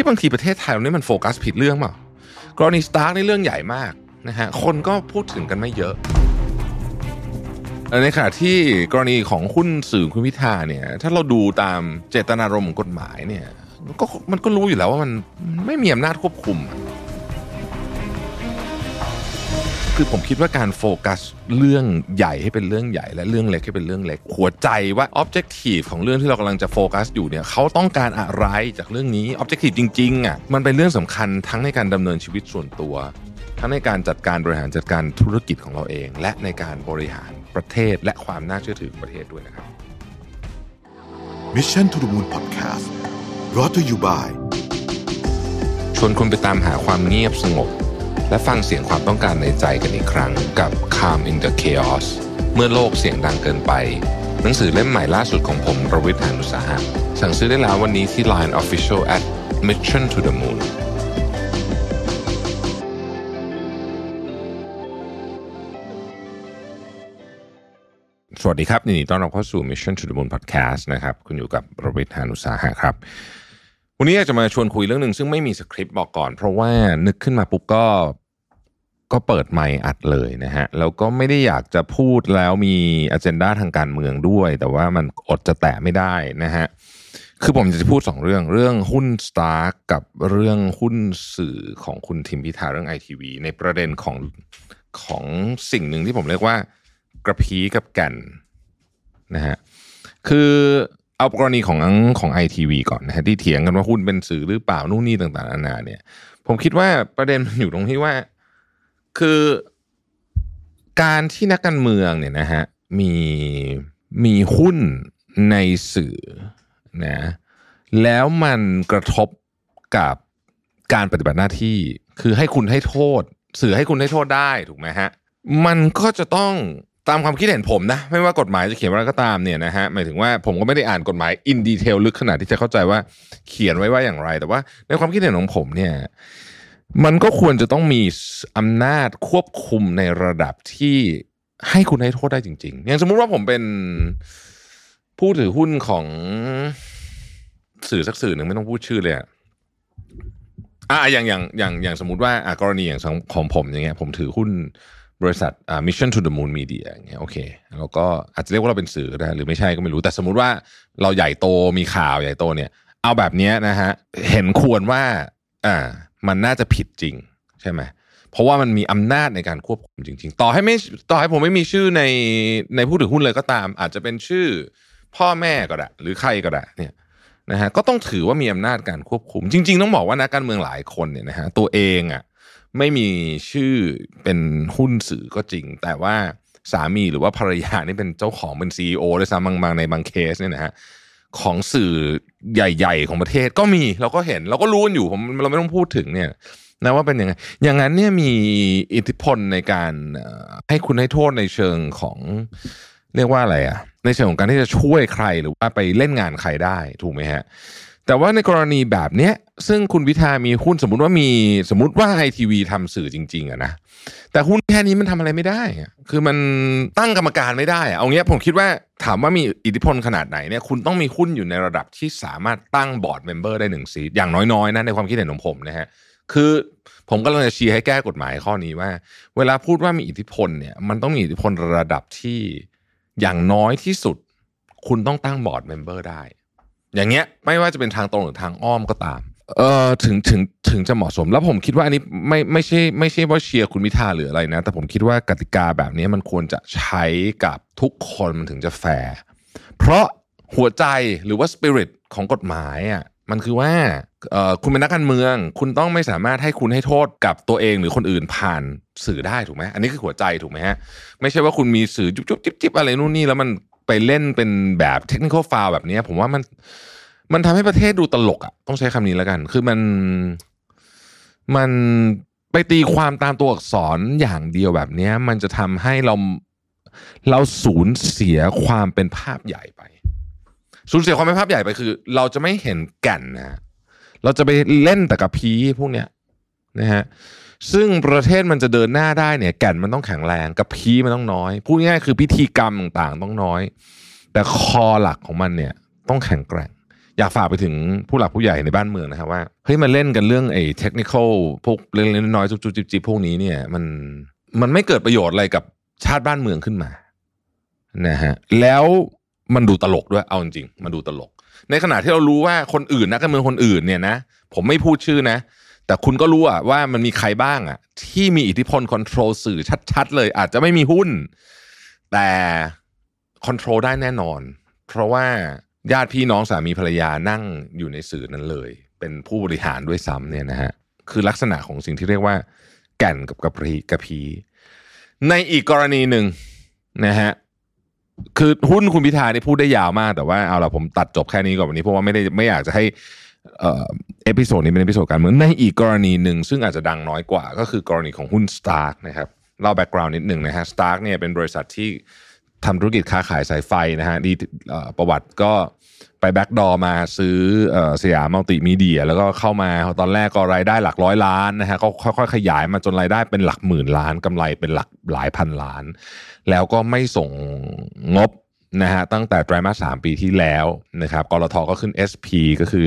ฮ้ยบางทีประเทศไทยเรานี่มันโฟกัสผิดเรื่องเปล่ากรณีสตาร์กนี่เรื่องใหญ่มากนะฮะคนก็พูดถึงกันไม่เยอะในขณะที่กรณีของหุ้นสื่อคุณพิธาเนี่ย ถ้าเราดูตามเจตนารมณ์ของกฎหมายเนี่ยก็มันก็รู้อยู่แล้วว่ามันไม่มีอำนาจควบคุม คือผมคิดว่าการโฟกัสเรื่องใหญ่ให้เป็นเรื่องใหญ่ และเรื่องเล็กให้เป็นเรื่องเล็ก หัวใจว่า objective ของเรื่องที่เรากำลังจะโฟกัสอยู่เนี่ยเขาต้องการอะไรจากเรื่องนี้ objective จริงๆอะมันเป็นเรื่องสำคัญทั้งในการดำเนินชีวิตส่วนตัว ทั้งในการจัดการบริหารจัดการธุรกิจของเราเอง และในการบริหารประเทศและความน่าเชื่อถือของประเทศด้วยนะครับ Mission to the Moon Podcast brought to you by ชวนคุณไปตามหาความเงียบสงบ และฟังเสียงความต้องการในใจกันอีกครั้งกับ Calm in the Chaos เมื่อโลกเสียงดังเกินไป หนังสือเล่มใหม่ล่าสุดของผมรวิทยานุสาหะสั่งซื้อได้แล้ววันนี้ที่ Line Official at Mission to the Moon สวัสดีครับยินดีต้อนรับเข้าสู่ Mission to the Moon Podcast นะครับ คุณอยู่กับรวิทยานุสาหะครับ วันนี้อยากจะมาชวนคุยเรื่องหนึ่งซึ่งไม่มีสคริปต์บอกก่อน เพราะว่านึกขึ้นมาปุ๊บก็ก็เปิดไมค์อัดเลยนะฮะแล้วก็ไม่ได้อยากจะพูดแล้วมีอ g e n d a ทางการเมืองด้วย แต่ว่ามันอดจะแตะไม่ได้นะฮะคือผมจะพูดสองเรื่องเรื่องหุ้น Stark กับเรื่องหุ้นสื่อของคุณทิมพิธาเรื่องไอทีวีในประเด็นของของสิ่งหนึ่งที่ผมเรียกว่ากระพีกับแก่นนะฮะคือ เอากรณีของของไอทีวีก่อนนะฮะที่เถียงกันว่าหุ้นเป็นสื่อหรือเปล่านู่นนี่ต่างๆนานาเนี่ย ผมคิดว่าประเด็นมันอยู่ตรงที่ว่า คือการที่นักการเมืองเนี่ยนะฮะมีมีหุ้นในสื่อนะแล้วมันกระทบกับการปฏิบัติหน้าที่ คือให้คุณให้โทษ สื่อให้คุณให้โทษได้ถูกไหมฮะมันก็จะต้อง ตามความคิดเห็นผมนะไม่ว่ากฎหมายจะเขียนว่าอะไรก็ตามเนี่ยนะฮะหมายถึงว่าผมก็ไม่ได้อ่านกฎหมายอินดีเทลลึกขนาดที่จะเข้าใจว่าเขียนไว้ว่าอย่างไร แต่ว่าในความคิดเห็นของผมเนี่ยมันก็ควรจะต้องมีอำนาจควบคุมในระดับที่ให้คุณให้โทษได้จริง ๆ อย่างสมมุติว่าผมเป็นผู้ถือหุ้นของสื่อสักสื่อหนึ่งไม่ต้องพูดชื่อเลยอะอะอย่างอย่างอย่างอย่างสมมติว่าอะกรณีอย่างของผมอย่างเงี้ยผมถือหุ้น บริษัทอ่า Mission to the Moon Media อย่างเงี้ยโอเคแล้วก็อาจจะเรียกว่าเราเป็นสื่อก็ได้ หรือไม่ใช่ก็ไม่รู้แต่สมมุติว่าเราใหญ่โตมีข่าวใหญ่โตเนี่ย เอาแบบเนี้ยนะฮะเห็นควรว่าอ่ามันน่าจะผิดจริงใช่ไหมเพราะว่ามันมีอำนาจในการควบคุมจริง ๆ ต่อให้ไม่ต่อให้ผมไม่มีชื่อในในผู้ถือหุ้นเลยก็ตาม อาจจะเป็นชื่อพ่อแม่ก็ได้หรือใครก็ได้เนี่ยนะฮะก็ต้องถือว่ามีอำนาจการควบคุม จริง ๆ ต้องบอกว่านักการเมืองหลายคนเนี่ยนะฮะตัวเองอะ ไม่มีชื่อเป็นหุ้นสื่อก็จริง แต่ว่าสามีหรือว่าภรรยานี่เป็นเจ้าของเป็นซีอด้วยซ้ำบางบางในบางเคสเนี่ยนะฮะของสื่อใหญ่ ๆ ของประเทศก็มีเราก็เห็นเราก็รู้กันอยู่ผมเราไม่ต้องพูดถึงเนี่ยนะว่าเป็นยังไงอย่างนั้นเนี่ยมีอิทธิพลในการให้คุณให้โทษในเชิงของเรียกว่าอะไรอะในเชิงของการที่จะช่วยใครหรือว่าไปเล่นงานใครได้ถูกไหมฮะ แต่ว่าในกรณีแบบเนี้ยซึ่งคุณวิทามีหุ้นสมมติว่ามีสมมติว่าไอทีวีทำสื่อจริงๆอะนะแต่หุ้นแค่นี้มันทำอะไรไม่ได้ คือมันตั้งกรรมการไม่ได้เอางี้ผมคิดว่าถามว่ามีอิทธิพลขนาดไหนเนี่ยคุณต้องมีหุ้นอยู่ในระดับที่สามารถตั้ง board member ได้หนึ่ง seat อย่างน้อยๆนะในความคิดเห็นของผมนะฮะคือผมก็เลยจะชี้ให้แก้กฎหมายข้อนี้ว่า เวลาพูดว่ามีอิทธิพลเนี่ยมันต้องมีอิทธิพลระดับที่อย่างน้อยที่สุด คุณต้องตั้ง board member ได้ อย่างเงี้ยไม่ว่าจะเป็นทางตรงหรือทางอ้อมก็ตามเอ่อถึงถึงถึงจะเหมาะสม แล้วผมคิดว่าอันนี้ไม่ไม่ใช่ไม่ใช่ว่าเชียร์คุณพิธาหรืออะไรนะ แต่ผมคิดว่ากติกาแบบนี้มันควรจะใช้กับทุกคนมันถึงจะแฟร์เพราะหัวใจหรือว่าสปิริตของกฎหมายอะมันคือว่าเอ่อคุณเป็นนักการเมือง คุณต้องไม่สามารถให้คุณให้โทษกับตัวเองหรือคนอื่นผ่านสื่อได้ถูกไหมอันนี้คือหัวใจถูกไหมฮะไม่ใช่ว่าคุณมีสื่อจุ๊บจิ๊บจิ๊บอะไรนู่นนี่แล้วมัน ไปเล่นเป็นแบบเทคนิคอลฟาวแบบนี้ผมว่ามันมันทำให้ประเทศดูตลกอะต้องใช้คำนี้แล้วกัน คือมันมันไปตีความตามตัวอักษรอย่างเดียวแบบนี้มันจะทำให้เราเราสูญเสียความเป็นภาพใหญ่ไป สูญเสียความเป็นภาพใหญ่ไปคือ เราจะไม่เห็นแก่นนะเราจะไปเล่นแต่กับพีพวกเนี้ยนะฮะ ซึ่งประเทศมันจะเดินหน้าได้เนี่ยแก่นมันต้องแข็งแรงกับพีมันต้องน้อยพูดง่ายคือพิธีกรรมต่างๆต้องน้อย แต่คอหลักของมันเนี่ยต้องแข็งแกร่ง อยากฝากไปถึงผู้หลักผู้ใหญ่ในบ้านเมืองนะครับว่าเฮ้ยมาเล่นกันเรื่องไอ้เทคนิคอลพวกเล็กๆน้อยๆจุ๊บๆจิบๆพวกนี้เนี่ยมันมันไม่เกิดประโยชน์อะไรกับชาติบ้านเมืองขึ้นมานะฮะแล้วมันดูตลกด้วยเอาจริงมันดูตลก ในขณะที่เรารู้ว่าคนอื่นนักการเมืองคนอื่นเนี่ยนะผมไม่พูดชื่อนะ แต่คุณก็รู้อะว่ามันมีใครบ้างอะที่มีอิทธิพลคอนโทรลสื่อชัดๆ เลย อาจจะไม่มีหุ้น แต่ control ได้แน่นอน เพราะว่าญาติพี่น้องสามีภรรยานั่งอยู่ในสื่อนั้นเลย เป็นผู้บริหารด้วยซ้ำเนี่ยนะฮะคือลักษณะของสิ่งที่เรียกว่า แก่นกับกระพี้กระพี้ในอีกกรณีหนึ่งนะฮะคือหุ้นคุณพิธานี่พูดได้ยาวมากแต่ว่าเอาละผมตัดจบแค่นี้ก่อนวันนี้เพราะว่าไม่ได้ไม่อยากจะให้ episode นี้เป็น episode การเมืองในอีกกรณีหนึ่งซึ่งอาจจะดังน้อยกว่า ก็คือกรณีของหุ้น Stark นะครับเล่า background นิดหนึ่งนะฮะ Stark เนี่ยเป็นบริษัทที่ทำธุรกิจค้าขายสายไฟนะฮะดีประวัติก็ไป backdoor มาซื้อสยามมัลติมีเดีย แล้วก็เข้ามาตอนแรกก็รายได้หลักร้อยล้านนะฮะก็ค่อยๆขยายมาจนรายได้เป็นหลักหมื่นล้านกำไรเป็นหลักหลายพันล้าน แล้วก็ไม่ส่งงบนะฮะตั้งแต่ไตรมาสสามปีที่แล้วนะครับกลตก็ขึ้น SP ก็คือ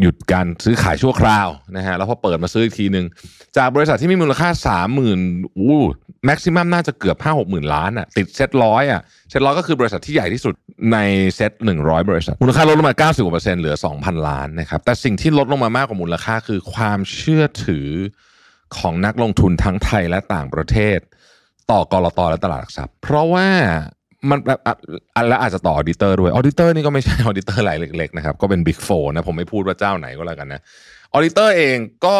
หยุดการซื้อขายชั่วคราวนะฮะแล้วพอเปิดมาซื้ออีกทีหนึ่งจากบริษัทที่มีมูลค่า 3 0,000อู้ maximum น่าจะเกือบ 5 6 0 0 0ล้านอะติดเซ็ตร้อยอะเซ็ตร้อยก็คือบริษัทที่ใหญ่ที่สุดในเซ็ต100 บริษัท มูลค่าลดลงมา 90กว่าเปอร์เซ็นต์เหลือ 2,000 ล้านนะครับแต่สิ่งที่ลดลงมามากกว่ามูลค่าคือความเชื่อถือของนักลงทุนทั้งไทยและต่างประเทศ ต่อกลตและตลาดหลักทรัพย์ เพราะว่า มันแบบอันละอาจจะต่อ auditor ด้วย auditor นี่ก็ไม่ใช่ auditor รายเล็กๆนะครับก็เป็น Big Fourนะผมไม่พูดว่าเจ้าไหนก็แล้วกันนะออดิเตอร์เองก็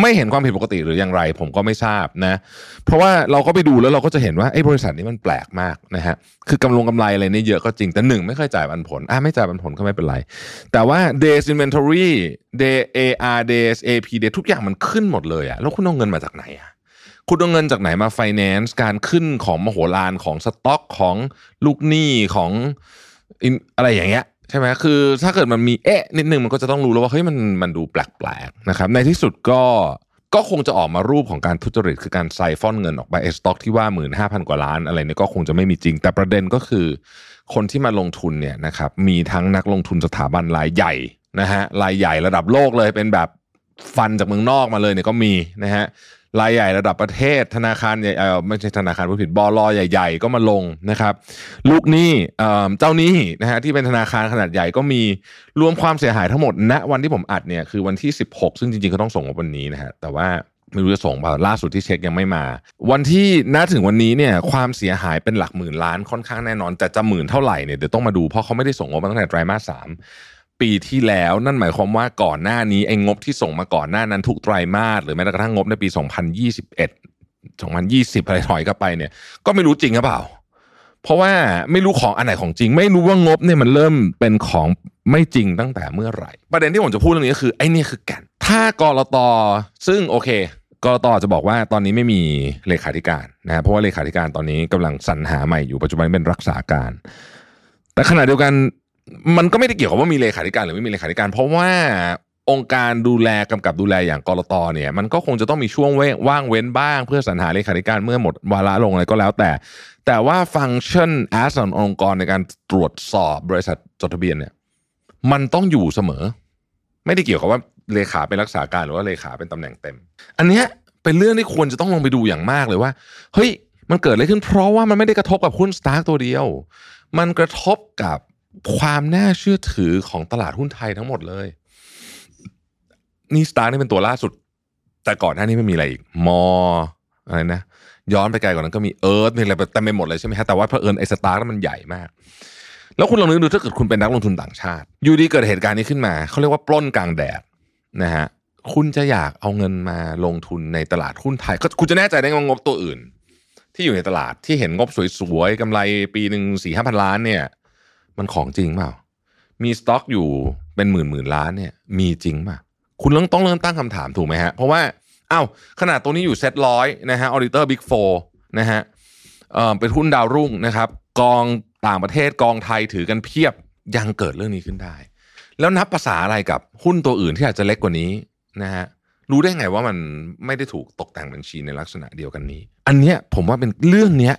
ไม่เห็นความผิดปกติหรืออย่างไร ผมก็ไม่ทราบนะ เพราะว่าเราก็ไปดูแล้วเราก็จะเห็นว่าไอ้บริษัทนี้มันแปลกมากนะฮะคือกำลงกำไรอะไรนี่เยอะก็จริง แต่หนึ่งไม่เคยจ่ายปันผลอะไม่จ่ายปันผลก็ไม่เป็นไร แต่ว่า days inventory day AR days AP day ทุกอย่างมันขึ้นหมดเลยอะแล้วคุณเอาเงินมาจากไหนอะ คุณเอาเงินจากไหนมา finance การขึ้นของมโหฬารของสต็อกของลูกหนี้ของอะไรอย่างเงี้ยใช่ไหมคือถ้าเกิดมันมีเอ๊ะนิดนึงมันก็จะต้องรู้แล้วว่าเฮ้ยมันมันดูแปลกๆนะครับในที่สุดก็ก็คงจะออกมารูปของการทุจริตคือการไซฟอนเงินออกไปไอ้สต็อกที่ว่าหมื่นห้าพันกว่าล้านอะไรเนี่ยก็คงจะไม่มีจริง แต่ประเด็นก็คือ คนที่มาลงทุนเนี่ยนะครับมีทั้งนักลงทุนสถาบันรายใหญ่นะฮะรายใหญ่ระดับโลกเลยเป็นแบบฟันจากเมืองนอกมาเลยเนี่ยก็มีนะฮะ รายใหญ่ระดับประเทศ ธนาคารใหญ่ไม่ใช่ธนาคารผู้ผิดบอลใหญ่ ๆ ก็มาลงนะครับ ลูกหนี้เอ่เจ้าหนี้นะฮะที่เป็นธนาคารขนาดใหญ่ก็มีรวมความเสียหายทั้งหมดณวันที่ผมอัดเนี่ยคือวันที่ 16 ซึ่งจริงๆก็ต้องส่งวันนี้นะฮะแต่ว่าไม่รู้จะส่งเปล่าล่าสุดที่เช็คยังไม่มา วันที่ณถึงวันนี้เนี่ยความเสียหายเป็นหลักหมื่นล้านค่อนข้างแน่นอนแต่จะหมื่นเท่าไหร่เนี่ยเดี๋ยวต้องมาดูเพราะเขาไม่ได้ส่งงบมาตั้งแต่ไตรมาสสาม ปีที่แล้วนั่นหมายความว่าก่อนหน้านี้ไอ้งบที่ส่งมาก่อนหน้านั้นทุกไตรมาสหรือแม้กระทั่งงบในปี 2021 2020อะไรถอยกลับไปเนี่ย ก็ไม่รู้จริงหรือเปล่า เพราะว่าไม่รู้ของอันไหนของจริง ไม่รู้ว่างบเนี่ยมันเริ่มเป็นของไม่จริงตั้งแต่เมื่อไหร่ ประเด็นที่ผมจะพูดเรื่องนี้ก็คือไอ้นี่คือแก่นถ้ากรตซึ่งโอเคกรตจะบอกว่าตอนนี้ไม่มีเลขาธิการนะฮะเพราะว่าเลขาธิการตอนนี้กำลังสรรหาใหม่อยู่ปัจจุบันเป็นรักษาการ แต่ขณะเดียวกัน มันก็ไม่ได้เกี่ยวกับว่ามีเลขาธิการหรือไม่มีเลขาธิการ เพราะว่าองค์การดูแลกำกับดูแลอย่างกรตเนี่ยมันก็คงจะต้องมีช่วงเว้ว่างเว้นบ้าง เพื่อสรรหาเลขาธิการเมื่อหมดวาระลงอะไรก็แล้วแต่ แต่ว่าฟังก์ชันแอสขององค์กรในการตรวจสอบบริษัทจดทะเบียนเนี่ยมันต้องอยู่เสมอ ไม่ได้เกี่ยวกับว่าเลขาเป็นรักษาการหรือว่าเลขาเป็นตำแหน่งเต็ม อันเนี้ยเป็นเรื่องที่ควรจะต้องลงไปดูอย่างมากเลยว่าเฮ้ยมันเกิดอะไรขึ้นเพราะว่ามันไม่ได้กระทบกับหุ้นสตาร์ตัวเดียว มันกระทบกับ ความน่าเชื่อถือของตลาดหุ้นไทยทั้งหมดเลย นี่สตาร์นี่เป็นตัวล่าสุด แต่ก่อนหน้านี้ไม่มีอะไรอีก มออะไรนะ ย้อนไปไกลกว่านั้นก็มีเอิร์ธมีอะไรเต็มไปหมดเลยใช่ไหมฮะแต่ว่าเพอเอิญไอ้สตาร์มันใหญ่มาก แล้วคุณลองนึกดูถ้าเกิดคุณเป็นนักลงทุนต่างชาติ อยู่ดีเกิดเหตุการณ์นี้ขึ้นมา เขาเรียกว่าปล้นกลางแดดนะฮะคุณจะอยากเอาเงินมาลงทุนในตลาดหุ้นไทย ก็คุณจะแน่ใจได้ไงว่างบตัวอื่น ที่อยู่ในตลาดที่เห็นงบสวยๆกำไรปีหนึ่งสี่ห้าพันล้านเนี่ย มันของจริงเปล่า มีสต็อกอยู่เป็นหมื่นหมื่นล้านเนี่ย มีจริงเปล่าคุณต้องต้องเริ่มตั้งคำถามถูกไหมฮะ เพราะว่าอ้าวขนาดตัวนี้อยู่เซ็ตร้อยนะฮะ auditor Big Four นะฮะเอ่อเป็นหุ้นดาวรุ่งนะครับ กองต่างประเทศกองไทยถือกันเพียบยังเกิดเรื่องนี้ขึ้นได้ แล้วนับประสาอะไรกับหุ้นตัวอื่นที่อาจจะเล็กกว่านี้นะฮะรู้ได้ไงว่ามันไม่ได้ถูกตกแต่งบัญชีในลักษณะเดียวกันนี้ อันเนี้ยผมว่าเป็นเรื่องเนี้ย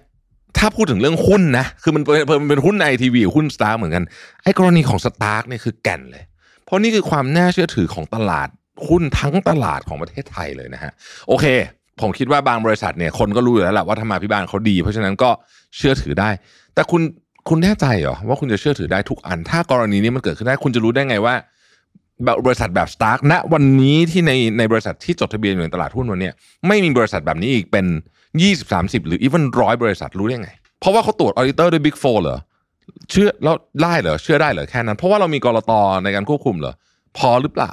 ถ้าพูดถึงเรื่องหุ้นนะ คือมันเป็นเป็นหุ้นในทีวีหุ้น Stark เหมือนกัน ไอ้กรณีของสตาร์เนี่ยคือแก่นเลย เพราะนี่คือความน่าเชื่อถือของตลาดหุ้นทั้งตลาดของประเทศไทยเลยนะฮะ โอเค ผมคิดว่าบางบริษัทเนี่ยคนก็รู้อยู่แล้วแหละว่าธรรมาภิบาลเขาดี เพราะฉะนั้นก็เชื่อถือได้ แต่คุณคุณแน่ใจเหรอว่าคุณจะเชื่อถือได้ทุกอัน ถ้ากรณีนี้มันเกิดขึ้นได้คุณจะรู้ได้ไงว่าบริษัทแบบสตาร์กณวันนี้ที่ในในบริษัทที่จดทะเบียนอยู่ในตลาดหุ้นวันนี้ไม่มีบริษัทแบบนี้อีกเป็น 20 30 หรืออีเวนร้อยบริษัทรู้ได้ไง เพราะว่าเขาตรวจ auditor ด้วย Big Four เหรอเชื่อแล้วได้เหรอเชื่อได้เหรอแค่นั้น เพราะว่าเรามีกลตในการควบคุมเหรอพอหรือเปล่า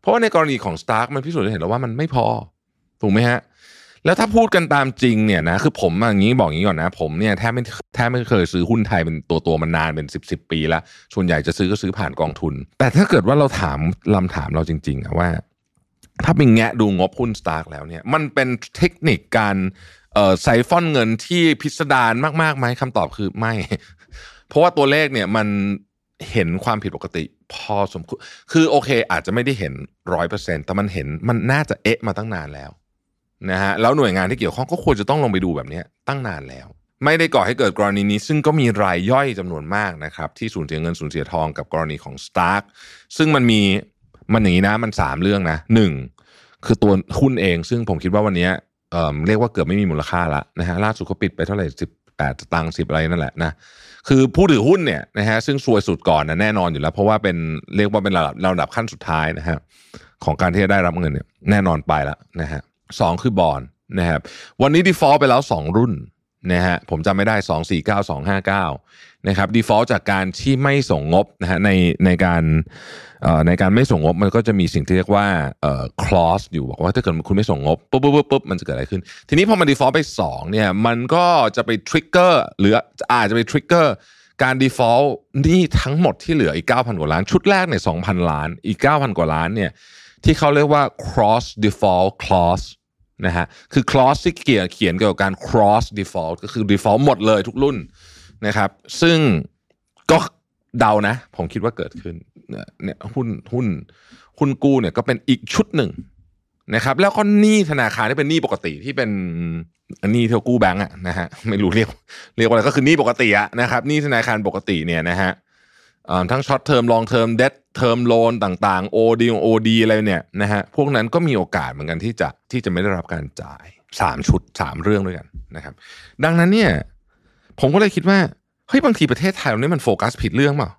เพราะว่าในกรณีของ Stark มันพิสูจน์เห็นแล้วว่ามันไม่พอถูกไหมฮะแล้วถ้าพูดกันตามจริงเนี่ยนะคือผมอย่างนี้บอกอย่างนี้ก่อนนะผมเนี่ยแทบไม่แทบไม่เคยซื้อหุ้นไทยเป็นตัวตัวมันนานเป็นสิบสิบปีแล้วส่วนใหญ่จะซื้อก็ซื้อผ่านกองทุน แต่ถ้าเกิดว่าเราถามลำถามเราจริงๆว่า ถ้าเป็นแงะดูงบหุ้น Stark แล้วเนี่ยมันเป็นเทคนิคการเอ่อไซฟอนเงินที่พิสดารมากๆไหมคำตอบคือไม่ เพราะว่าตัวเลขเนี่ยมันเห็นความผิดปกติพอสมควรคือโอเค อาจจะไม่ได้เห็นร้อยเปอร์เซ็นแต่มันเห็นมันน่าจะเอ๊ะมาตั้งนานแล้วนะฮะแล้วหน่วยงานที่เกี่ยวข้องก็ควรจะต้องลงไปดูแบบนี้ตั้งนานแล้ว ไม่ได้ก่อให้เกิดกรณีนี้ ซึ่งก็มีรายย่อยจำนวนมากนะครับที่สูญเสียเงินสูญเสียทองกับกรณีของ Stark ซึ่งมันมี มันอย่างนี้นะมัน3เรื่องนะหนึ่งคือตัวหุ้นเอง ซึ่งผมคิดว่าวันนี้เอ่อเรียกว่าเกือบไม่มีมูลค่าละนะฮะล่าสุดเขาปิดไปเท่าไหร่สิบแปดตังค์สิบอะไรนั่นแหละนะคือผู้ถือหุ้นเนี่ยนะฮะซึ่งซวยสุดก่อนนะแน่นอนอยู่แล้ว เพราะว่าเป็นเรียกว่าเป็นระดับระดับขั้นสุดท้ายนะฮะของการที่จะได้รับเงินเนี่ยแน่นอนไปแล้วนะฮะสองคือบอลนะครับวันนี้ default ไปแล้ว 2 รุ่น นะฮะผมจำไม่ได้ 249 259นะครับ default จากการที่ไม่ส่งงบนะฮะในในการในการไม่ส่งงบมันก็จะมีสิ่งที่เรียกว่า clause อยู่บอกว่าถ้าเกิดคุณไม่ส่งงบปุ๊บปุ๊บปุ๊บปุ๊บมันจะเกิดอะไรขึ้น ทีนี้พอมัน default ไป 2 เนี่ย มันก็จะไป trigger หรืออาจจะไป trigger การ default นี่ทั้งหมดที่เหลืออีก 9,000 กว่าล้าน ชุดแรกเนี่ย2,000 ล้าน อีก 9,000 กว่าล้านเนี่ยที่เขาเรียกว่า cross default clause นะฮะคือ clause ที่เกี่ยวเขียนเกี่ยวกับการ cross default ก็คือ default หมดเลยทุกรุ่นนะครับ ซึ่งก็เดานะ ผมคิดว่าเกิดขึ้นเนี่ยหุ้นหุ้นหุ้นกู้เนี่ยก็เป็นอีกชุดหนึ่งนะครับ แล้วก็หนี้ธนาคารที่เป็นหนี้ปกติที่เป็นหนี้เที่ยวกู้แบงก์อะนะฮะไม่รู้เรียกเรียกว่าอะไรก็คือหนี้ปกติอะนะครับหนี้ธนาคารปกติเนี่ยนะฮะทั้ง short term long term debt term loan ต่างๆ OD OD อะไรเนี่ยนะฮะพวกนั้นก็มีโอกาสเหมือนกันที่จะที่จะไม่ได้รับการจ่ายสามชุดสามเรื่องด้วยกันนะครับ ดังนั้นเนี่ยผมก็เลยคิดว่าเฮ้ยบางทีประเทศไทยเราเนี่ยมันโฟกัสผิดเรื่องเปล่า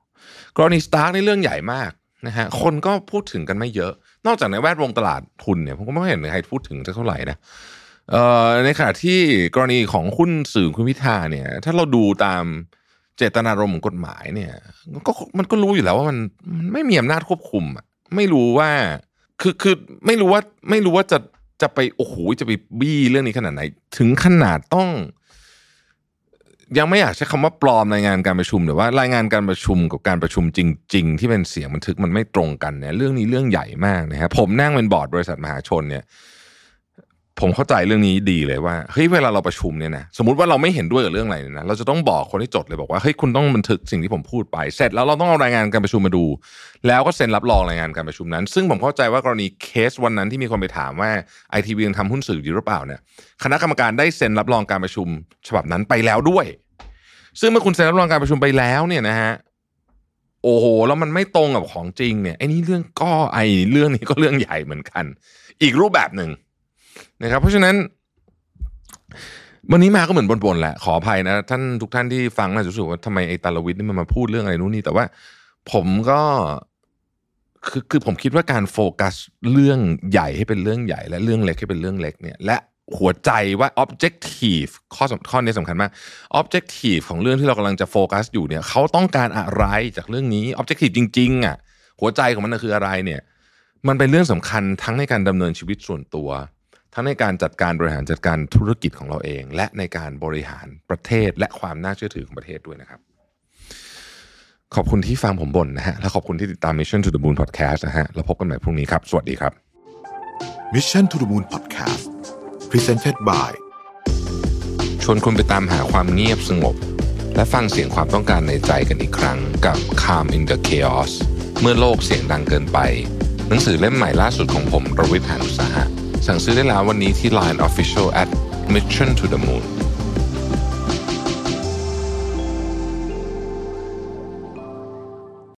กรณีสตาร์กนี่เรื่องใหญ่มากนะฮะคนก็พูดถึงกันไม่เยอะ นอกจากในแวดวงตลาดทุนเนี่ยผมก็ไม่เห็นใครพูดถึงเท่าไหร่นะเอ่อในขณะที่กรณีของหุ้นสื่อคุณพิธาเนี่ย ถ้าเราดูตาม เจตนารมณ์ของกฎหมายเนี่ยก็มันก็รู้อยู่แล้วว่ามันมันไม่มีอำนาจควบคุมอะไม่รู้ว่าคือคือไม่รู้ว่าไม่รู้ว่าจะจะไปโอ้โหจะไปบี้เรื่องนี้ขนาดไหน ถึงขนาดต้อง ยังไม่อยากใช้คำว่าปลอมรายงานการประชุมหรือว่ารายงานการประชุมกับการประชุมจริง ๆ ที่เป็นเสียงบันทึกมันไม่ตรงกันเนี่ยเรื่องนี้เรื่องใหญ่มากนะครับผมนั่งเป็นบอร์ดบริษัทมหาชนเนี่ย ผมเข้าใจเรื่องนี้ดีเลยว่าเฮ้ยเวลาเราประชุมเนี่ยนะสมมติว่าเราไม่เห็นด้วยกับเรื่องอะไรเนี่ยนะเราจะต้องบอกคนที่จดเลยบอกว่าเฮ้ยคุณต้องบันทึกสิ่งที่ผมพูดไป เสร็จแล้วเราต้องเอารายงานการประชุมมาดู แล้วก็เซ็นรับรองรายงานการประชุมนั้น ซึ่งผมเข้าใจว่ากรณีเคสวันนั้นที่มีคนไปถามว่าไอทีวียังทำหุ้นสื่ออยู่หรือเปล่าเนี่ยคณะกรรมการได้เซ็นรับรองการประชุม ฉบับนั้นไปแล้วด้วย ซึ่งเมื่อคุณเซ็นรับรองการประชุมไปแล้วเนี่ยนะฮะโอ้โหแล้วมันไม่ตรงกับของจริงเนี่ยไอ้นี่เรื่องก็ไอเรื่องนี้ก็เรื่องใหญ่เหมือนกัน อีกรูปแบบหนึ่ง นะครับ เพราะฉะนั้น วันนี้มาก็เหมือนบนๆแหละขออภัยนะ ท่านทุกท่านที่ฟังนะรู้สึกว่าทำไมไอ้ตาลวิทย์นี่มันมาพูดเรื่องอะไรนู้นนี่แต่ว่า ผมก็คือคือผมคิดว่าการโฟกัสเรื่องใหญ่ให้เป็นเรื่องใหญ่ และเรื่องเล็กให้เป็นเรื่องเล็กเนี่ยและหัวใจว่า objective ข้อข้อนี้สำคัญมาก objective ของเรื่องที่เรากำลังจะโฟกัสอยู่เนี่ยเขาต้องการอะไรจากเรื่องนี้ objective จริงๆอะหัวใจของมันคืออะไรเนี่ย มันเป็นเรื่องสำคัญทั้งในการดำเนินชีวิตส่วนตัว ทั้งในการจัดการบริหารจัดการธุรกิจของเราเอง และในการบริหารประเทศและความน่าเชื่อถือของประเทศด้วยนะครับ ขอบคุณที่ฟังผมบ่นนะฮะและขอบคุณที่ติดตาม Mission to the Moon Podcast นะฮะแล้วพบกันใหม่พรุ่งนี้ครับ สวัสดีครับ Mission to the Moon Podcast Presented by ชวนคุณไปตามหาความเงียบสงบ และฟังเสียงความต้องการในใจกันอีกครั้งกับ Calm in the Chaos เมื่อโลกเสียงดังเกินไป หนังสือเล่มใหม่ล่าสุดของผมรวิทยานุสาหะ สั่งซื้อได้แล้ววันนี้ที่ Line Official at Mission to the Moon